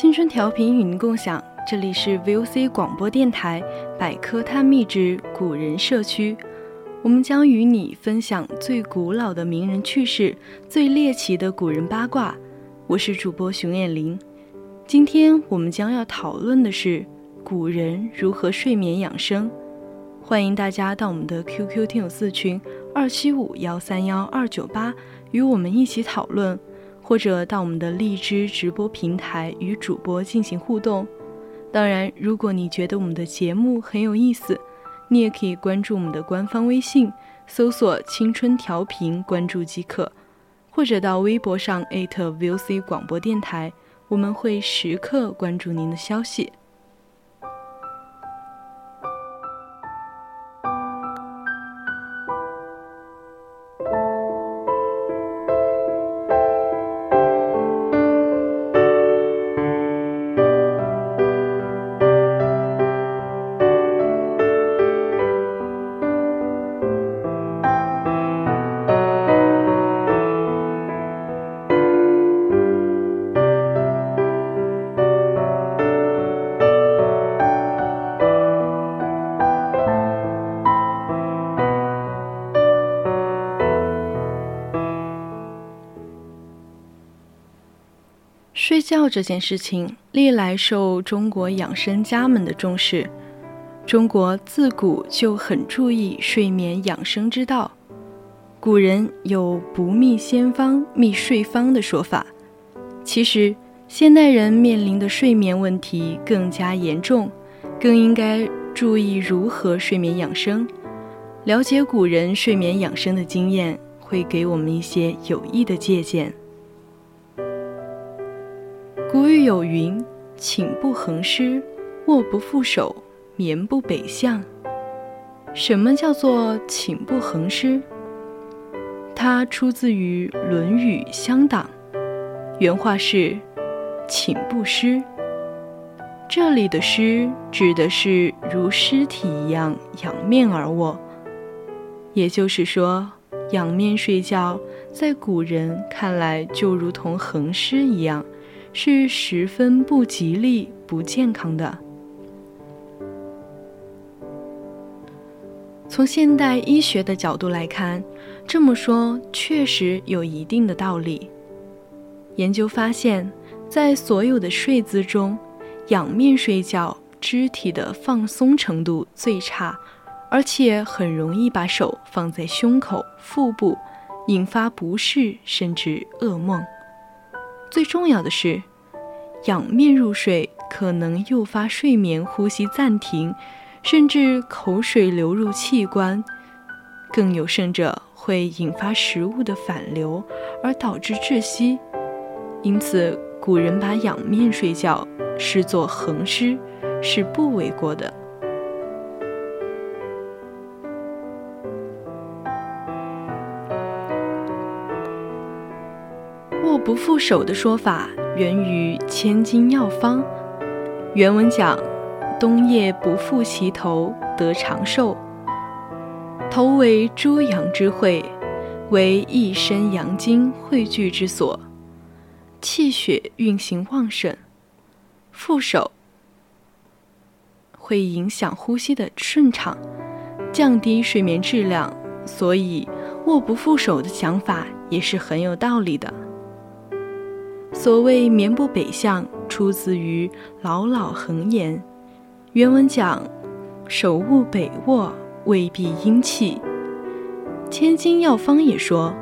青春调频与您共享，这里是 VOC 广播电台百科探秘之古人社区，我们将与你分享最古老的名人趣事、最猎奇的古人八卦。我是主播熊艳玲，今天我们将要讨论的是古人如何睡眠养生。欢迎大家到我们的 QQ 听友四群二七五幺三幺二九八与我们一起讨论。或者到我们的荔枝直播平台与主播进行互动。当然，如果你觉得我们的节目很有意思，你也可以关注我们的官方微信，搜索“青春调频”，关注即可。或者到微博上艾特 VOC 广播电台，我们会时刻关注您的消息。觉这件事情历来受中国养生家们的重视。中国自古就很注意睡眠养生之道。古人有“不觅仙方，觅睡方”的说法。其实，现代人面临的睡眠问题更加严重，更应该注意如何睡眠养生。了解古人睡眠养生的经验，会给我们一些有益的借鉴。古语有云：“寝不横尸，卧不覆手，眠不北向。”什么叫做“寝不横尸”？它出自于《论语·乡党》，原话是：“寝不尸。”这里的“尸”指的是如尸体一样仰面而卧，也就是说，仰面睡觉在古人看来就如同横尸一样。是十分不吉利、不健康的。从现代医学的角度来看，这么说确实有一定的道理。研究发现，在所有的睡姿中，仰面睡觉肢体的放松程度最差，而且很容易把手放在胸口、腹部，引发不适甚至噩梦。最重要的是，仰面入睡可能诱发睡眠呼吸暂停，甚至口水流入器官，更有甚者会引发食物的反流而导致窒息。因此，古人把仰面睡觉视作横尸，是不为过的。不负手的说法源于《千金药方》，原文讲：“冬夜不负其头，得长寿。头为诸阳之会，为一身阳精汇聚之所，气血运行旺盛。覆手会影响呼吸的顺畅，降低睡眠质量，所以卧不覆手的想法也是很有道理的。所谓“眠不北向”，出自于《老老恒言》，原文讲：“手勿北卧，未必阴气。”《千金药方》也说：“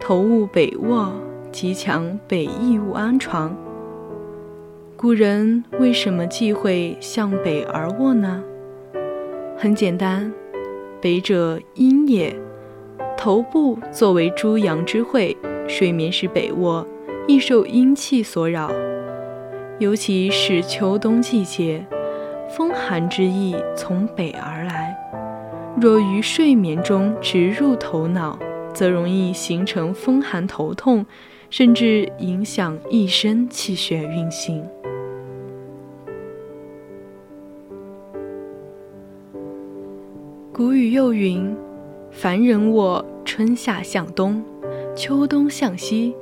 头勿北卧，极强北亦勿安床。”古人为什么忌讳向北而卧呢？很简单，北者阴也，头部作为诸阳之会，睡眠时北卧，易受阴气所扰。尤其是秋冬季节，风寒之意从北而来，若于睡眠中直入头脑，则容易形成风寒头痛，甚至影响一身气血运行。古语又云：“凡人卧，春夏向东，秋冬向西。”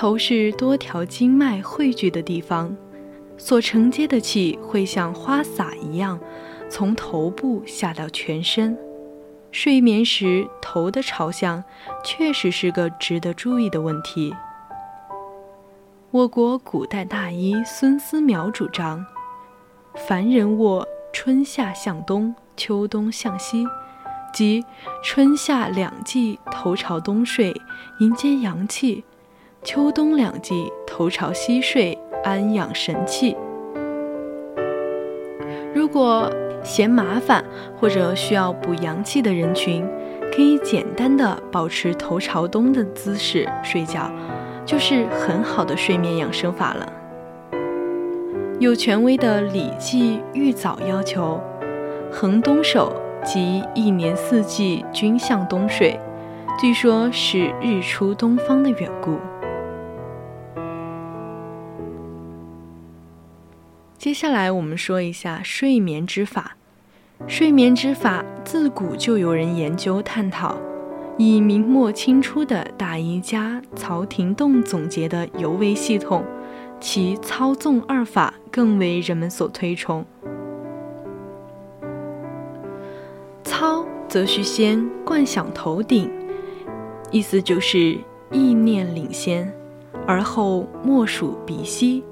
头是多条经脉汇聚的地方，所承接的气会像花洒一样，从头部下到全身。睡眠时头的朝向，确实是个值得注意的问题。我国古代大医孙思邈主张：“凡人卧，春夏向东。”秋冬向西，即春夏两季头朝东睡，迎接阳气；秋冬两季头朝西睡，安养神气。如果嫌麻烦或者需要补阳气的人群，可以简单的保持头朝东的姿势睡觉，就是很好的睡眠养生法了。有权威的《礼记·玉藻》要求。恒东首，即一年四季均向东睡，据说是日出东方的缘故。接下来我们说一下睡眠之法。睡眠之法自古就有人研究探讨，以明末清初的大医家曹廷栋总结的尤为系统，其操纵二法更为人们所推崇。操则需先灌想头顶，意思就是意念领先，而后默数鼻息，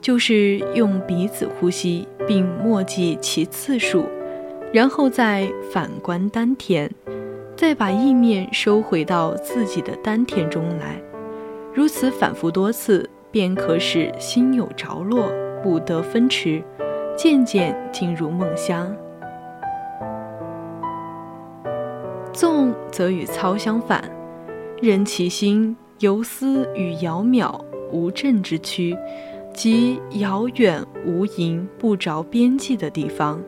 就是用鼻子呼吸，并默记其次数，然后再反观丹田，再把意念收回到自己的丹田中来，如此反复多次，便可使心有着落，不得分驰，渐渐进入梦乡。纵则与操相反，任其心游思与遥渺无阵之躯，即遥远无垠、不着边际的地方，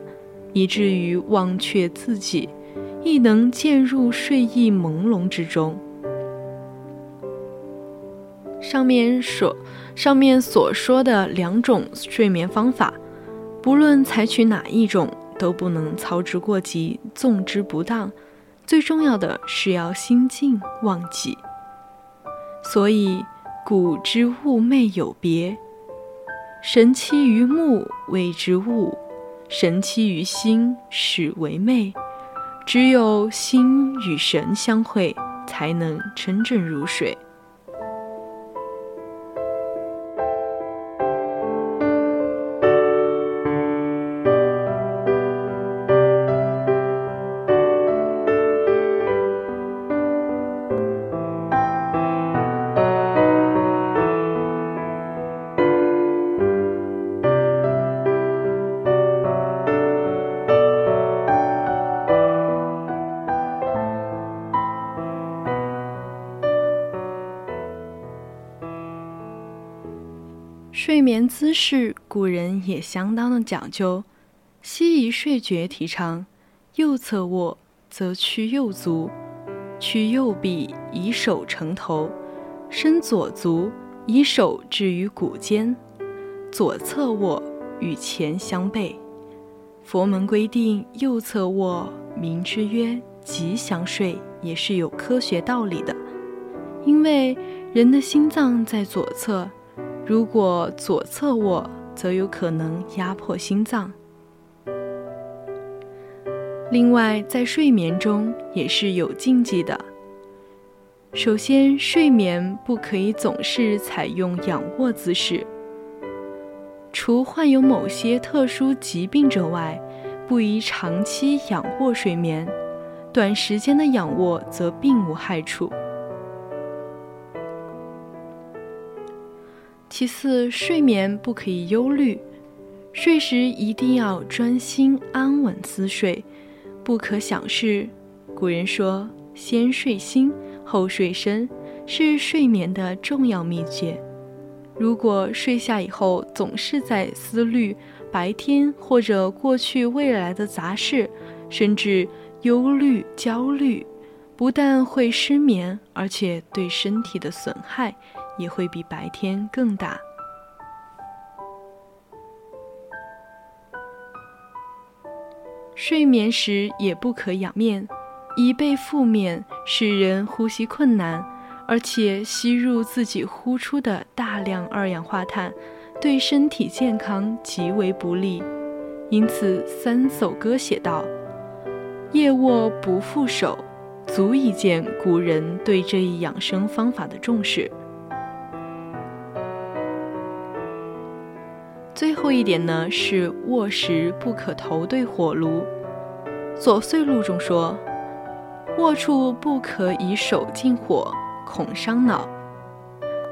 以至于忘却自己，亦能渐入睡意朦胧之中。上面所上面所说的两种睡眠方法，不论采取哪一种，都不能操之过急，纵之不当。最重要的是要心静忘记，所以古之物寐有别，神栖于目谓之物，神栖于心始为寐。只有心与神相会，才能真正如水。睡眠姿势，古人也相当的讲究。西医睡觉提倡：右侧卧则屈右足，屈右臂以手承头，伸左足以手置于骨间；左侧卧与前相背。佛门规定，右侧卧名之曰吉祥睡，也是有科学道理的，因为人的心脏在左侧，如果左侧卧，则有可能压迫心脏。另外，在睡眠中也是有禁忌的。首先，睡眠不可以总是采用仰卧姿势，除患有某些特殊疾病者外，不宜长期仰卧睡眠。短时间的仰卧则并无害处。其次，睡眠不可以忧虑，睡时一定要专心安稳思睡，不可想事。古人说：“先睡心，后睡身”，是睡眠的重要秘诀。如果睡下以后总是在思虑白天或者过去未来的杂事，甚至……忧虑、焦虑，不但会失眠，而且对身体的损害也会比白天更大。睡眠时也不可仰面，椅背负面使人呼吸困难，而且吸入自己呼出的大量二氧化碳，对身体健康极为不利。因此，三首歌写道。夜卧不负手，足以见古人对这一养生方法的重视。后一点呢，是卧时不可头对火炉。左岁录中说，卧处不可以手近火，恐伤脑。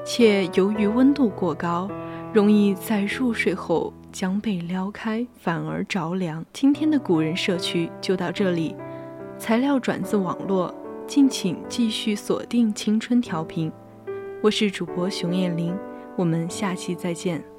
且由于温度过高，容易在入睡后。将被撩开，反而着凉。今天的古人社区就到这里，材料转自网络，敬请继续锁定青春调频。我是主播熊艳玲，我们下期再见。